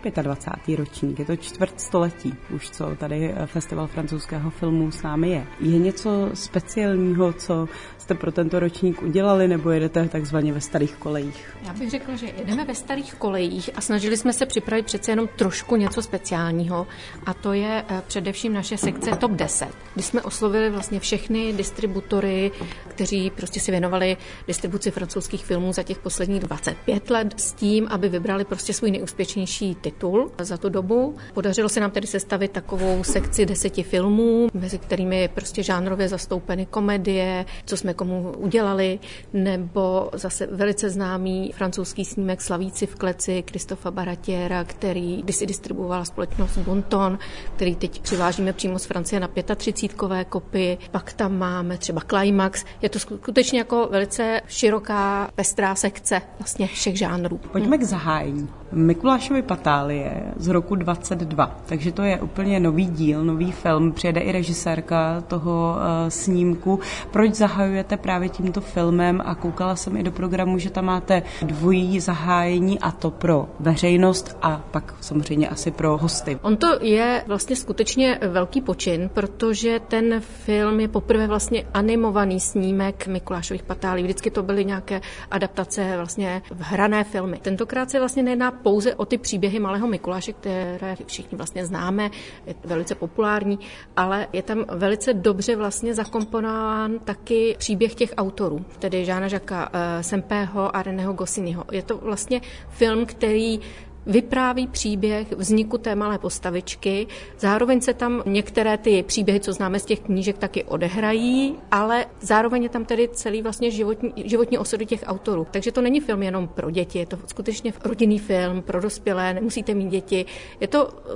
to 25. ročník, je to čtvrt století už, co tady Festival francouzského filmu s námi je. Je něco speciálního, co jste pro tento ročník udělali, nebo jedete takzvaně ve starých kolejích? Já bych řekla, že jedeme ve starých kolejích a snažili jsme se připravit přece jenom trošku něco speciálního a to je eh, především naše sekce TOP 10, kdy jsme oslovili vlastně všechny distributory, kteří prostě si věnovali distribuci francouzských filmů za těch posledních 25 let s tím, aby vybrali prostě svůj nejúspěšnější titul za tu dobu. Podařilo se nám tedy sestavit takovou sekci deseti filmů, mezi kterými prostě žánrově zastoupeny komedie, co jsme komu udělali, nebo zase velice známý francouzský snímek Slavíci v kleci Kristofa Baratiera, který kdysi distribuovala společnost Bonton, který teď přivážíme přímo z Francie na 35 kopy. Pak tam máme třeba Climax. Je to skutečně jako velice široká, pestrá sekce vlastně všech žánrů. Pojďme k zahájení. Mikulášovi Patálie z roku 22, takže to je úplně nový díl, nový film, přijede i režisérka toho uh, snímku. Proč zahajujete právě tímto filmem a koukala jsem i do programu, že tam máte dvojí zahájení a to pro veřejnost a pak samozřejmě asi pro hosty. On to je vlastně skutečně velký počin, protože ten film je poprvé vlastně animovaný snímek Mikulášových patálí. Vždycky to byly nějaké adaptace vlastně v hrané filmy. Tentokrát se vlastně nejedná pouze o ty příběhy Malého Mikuláše, které všichni vlastně známe, je velice populární, ale je tam velice dobře vlastně zakomponován taky příběh těch autorů, tedy Žána Žaka eh, Sempého a Reného Gosiniho. Je to vlastně film, který vypráví příběh vzniku té malé postavičky. Zároveň se tam některé ty příběhy, co známe z těch knížek, taky odehrají, ale zároveň je tam tedy celý vlastně životní, životní osudy těch autorů. Takže to není film jenom pro děti, je to skutečně rodinný film pro dospělé, nemusíte mít děti. Je to, eh,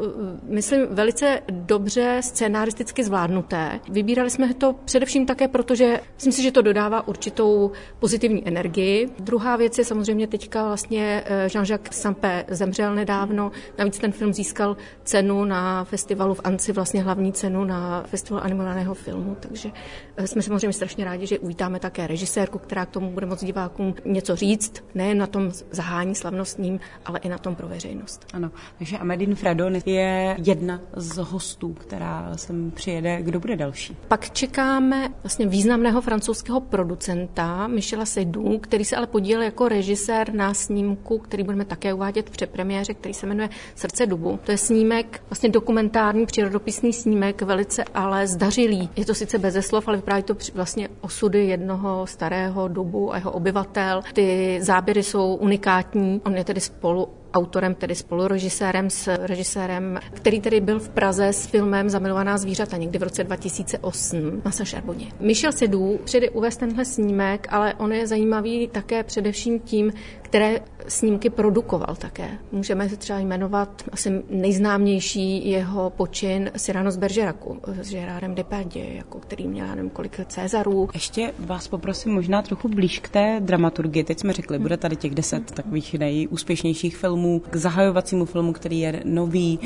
myslím, velice dobře scénaristicky zvládnuté. Vybírali jsme to především také proto, že myslím si, že to dodává určitou pozitivní energii. Druhá věc je samozřejmě teďka vlastně eh, Jean-Jacques Sampé zemřel zemřel nedávno. Navíc ten film získal cenu na festivalu v Anci, vlastně hlavní cenu na festivalu animovaného filmu, takže eh, jsme samozřejmě strašně rádi, že uvítáme také režisérku, která k tomu bude moct divákům něco říct, nejen na tom zahání slavnostním, ale i na tom pro veřejnost. Ano, takže Amedin Fredon je jedna z hostů, která sem přijede. Kdo bude další? Pak čekáme vlastně významného francouzského producenta Michela Seydoux, který se ale podílel jako režisér na snímku, který budeme také uvádět v premiéře, který se jmenuje Srdce dubu. To je snímek, vlastně dokumentární přírodopisný snímek, velice ale zdařilý. Je to sice beze slov, ale vypráví to vlastně osudy jednoho starého dubu a jeho obyvatel. Ty záběry jsou unikátní. On je tedy spolu autorem, tedy spolurežisérem s režisérem, který tedy byl v Praze s filmem Zamilovaná zvířata někdy v roce 2008 na Sašarboně. Michel Sedů přijde uvést tenhle snímek, ale on je zajímavý také především tím, které snímky produkoval také. Můžeme se třeba jmenovat asi nejznámější jeho počin Cyrano z Bergeracu s Gerardem Depardieu, jako který měl nevím kolik Cezarů. Ještě vás poprosím možná trochu blíž k té dramaturgii. Teď jsme řekli, bude tady těch deset takových nejúspěšnějších filmů k zahajovacímu filmu, který je nový.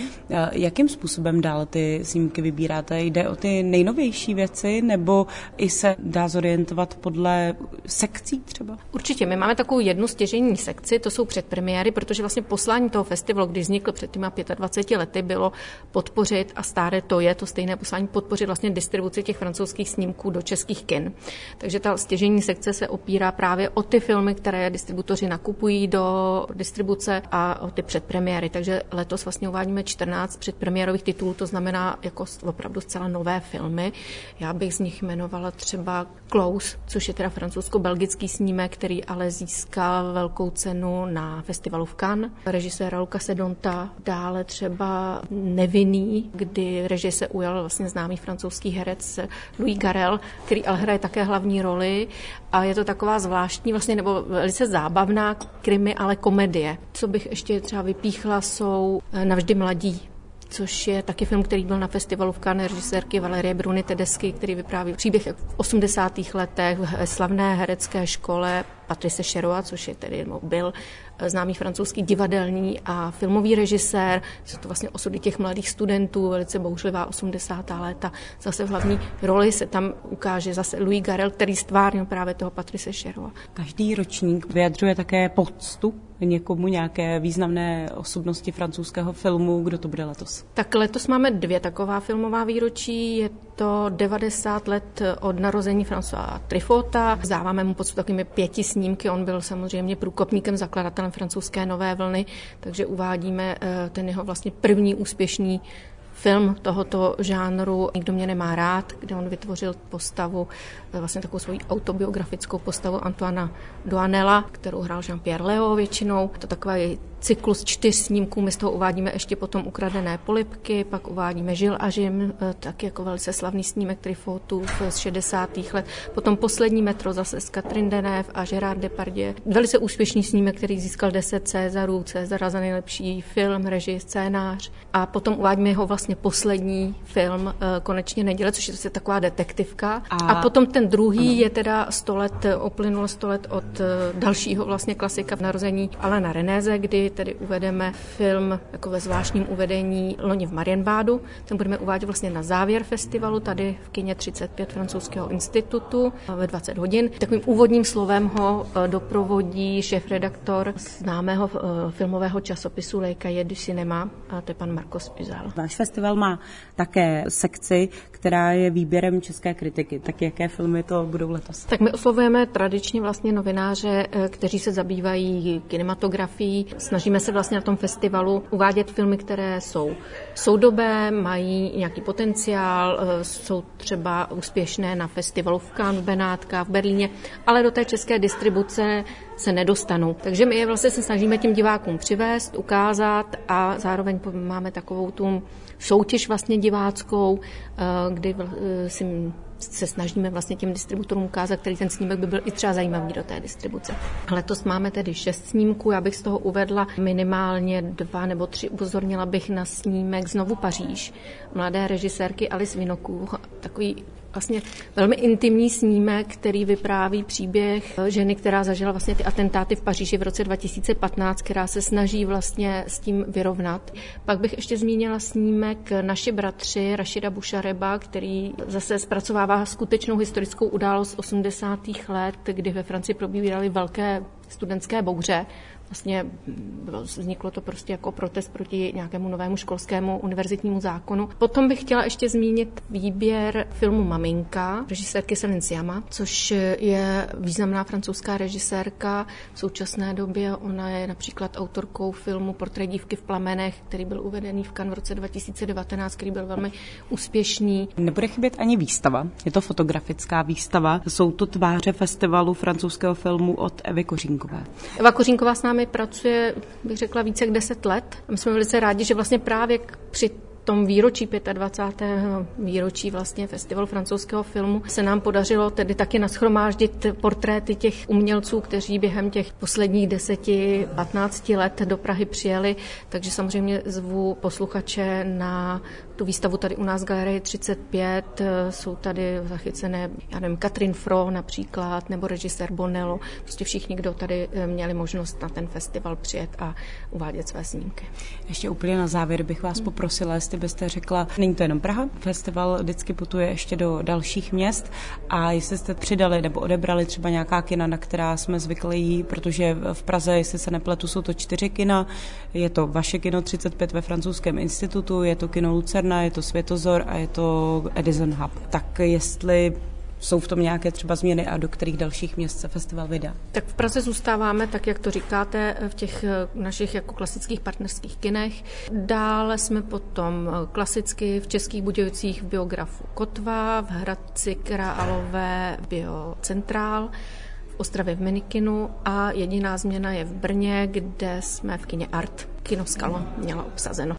Jakým způsobem dál ty snímky vybíráte? Jde o ty nejnovější věci nebo i se dá zorientovat podle sekcí třeba? Určitě. My máme takovou jednu stěžení sekci, to jsou předpremiéry, protože vlastně poslání toho festivalu, když vznikl před těma 25 lety, bylo podpořit, a stále to je to stejné poslání, podpořit vlastně distribuci těch francouzských snímků do českých kin. Takže ta stěžení sekce se opírá právě o ty filmy, které distributoři nakupují do distribuce a o ty předpremiéry. Takže letos vlastně uvádíme 14 předpremiérových titulů, to znamená jako opravdu zcela nové filmy. Já bych z nich jmenovala třeba Close, což je teda francouzsko-belgický snímek, který ale získal velkou cenu na festivalu v Cannes. Režiséra Luka Sedonta, dále třeba Nevinný, kdy režie se ujal vlastně známý francouzský herec Louis Garel, který ale hraje také hlavní roli a je to taková zvláštní vlastně nebo velice zábavná krimi, ale komedie. Co bych ještě třeba vypíchla, jsou Navždy mladí což je taky film, který byl na festivalu v Cannes režisérky Valerie Bruni Tedesky, který vypráví příběh v 80. letech v slavné herecké škole Patrice Cheroa, což je tedy, no, byl známý francouzský divadelní a filmový režisér. Jsou to vlastně osudy těch mladých studentů, velice bouřlivá 80. léta. Zase v hlavní roli se tam ukáže zase Louis Garel, který stvárnil právě toho Patrice Cheroa. Každý ročník vyjadřuje také poctu někomu nějaké významné osobnosti francouzského filmu. Kdo to bude letos? Tak letos máme dvě taková filmová výročí. Je to 90 let od narození François Trifota. Vzdáváme mu poctu takovými pěti snímky. On byl samozřejmě průkopníkem, zakladatelem francouzské nové vlny, takže uvádíme eh, ten jeho vlastně první úspěšný film tohoto žánru Nikdo mě nemá rád, kde on vytvořil postavu, eh, vlastně takovou svoji autobiografickou postavu Antoana Duanela, kterou hrál Jean-Pierre Leo většinou. To taková cyklus čtyř snímků, my z toho uvádíme ještě potom ukradené polipky, pak uvádíme Žil a Žim, eh, tak jako velice slavný snímek Trifotů z 60. let, potom poslední metro zase s Katrin Deneuve a Gerard Depardieu. Velice úspěšný snímek, který získal 10 Cezarů, Cezara za nejlepší film, režii, scénář a potom uvádíme jeho vlastně poslední film eh, Konečně neděle, což je taková detektivka. A, a potom ten druhý ano. je teda 100 let, oplynulo 100 let od eh, dalšího vlastně klasika v narození Alena Renéze, kdy tedy uvedeme film jako ve zvláštním uvedení Loni v Marienbádu. Ten budeme uvádět vlastně na závěr festivalu tady v kině 35 francouzského institutu ve 20 hodin. Takovým úvodním slovem ho eh, doprovodí šéf-redaktor známého eh, filmového časopisu Leica je du Cinema, a to je pan Marcos Pizal. Váš festival má také sekci, která je výběrem české kritiky. Tak jaké filmy to budou letos? Tak my oslovujeme tradičně vlastně novináře, eh, kteří se zabývají kinematografií, Snažíme se vlastně na tom festivalu uvádět filmy, které jsou soudobé, mají nějaký potenciál, eh, jsou třeba úspěšné na festivalu v Cannes, v Benátkách, v Berlíně, ale do té české distribuce se nedostanou. Takže my je vlastně se snažíme těm divákům přivést, ukázat a zároveň máme takovou tu soutěž vlastně diváckou, eh, kdy eh, si se snažíme vlastně těm distributorům ukázat, který ten snímek by byl i třeba zajímavý do té distribuce. Letos máme tedy šest snímků, já bych z toho uvedla minimálně dva nebo tři. Upozornila bych na snímek Znovu Paříž, mladé režisérky Alice Vinoků, takový vlastně velmi intimní snímek, který vypráví příběh ženy, která zažila vlastně ty atentáty v Paříži v roce 2015, která se snaží vlastně s tím vyrovnat. Pak bych ještě zmínila snímek Naši bratři Rašida Bušareba, který zase zpracovává skutečnou historickou událost 80. let, kdy ve Francii probíhaly velké studentské bouře Vlastně vzniklo to prostě jako protest proti nějakému novému školskému univerzitnímu zákonu. Potom bych chtěla ještě zmínit výběr filmu Maminka, režisérky Celine Siama, což je významná francouzská režisérka. V současné době ona je například autorkou filmu Portrét dívky v plamenech, který byl uvedený v Cannes v roce 2019, který byl velmi úspěšný. Nebude chybět ani výstava. Je to fotografická výstava. Jsou to tváře festivalu francouzského filmu od Evy Kořínkové. Eva Kořínková s námi pracuje, bych řekla, více jak 10 let. My jsme velice rádi, že vlastně právě při tom výročí 25. výročí vlastně festivalu francouzského filmu se nám podařilo tedy taky naschromáždit portréty těch umělců, kteří během těch posledních 10-15 let do Prahy přijeli, takže samozřejmě zvu posluchače na tu výstavu tady u nás Galerie 35, jsou tady zachycené, já nevím, Katrin Fro například, nebo režisér Bonello, prostě všichni, kdo tady eh, měli možnost na ten festival přijet a uvádět své snímky. Ještě úplně na závěr bych vás poprosila, jestli byste řekla, není to jenom Praha, festival vždycky putuje ještě do dalších měst a jestli jste přidali nebo odebrali třeba nějaká kina, na která jsme zvyklí, protože v Praze, jestli se nepletu, jsou to čtyři kina, je to vaše kino 35 ve francouzském institutu, je to kino Lucerna, je to Světozor a je to Edison Hub. Tak jestli jsou v tom nějaké třeba změny a do kterých dalších měst se festival vydá? Tak v Praze zůstáváme, tak jak to říkáte, v těch eh, našich jako klasických partnerských kinech. Dále jsme potom eh, klasicky v Českých Budějovicích v biografu Kotva, v Hradci Králové Biocentrál, v Ostravě v Minikinu a jediná změna je v Brně, kde jsme v kině Art. Kino Skalo měla obsazeno.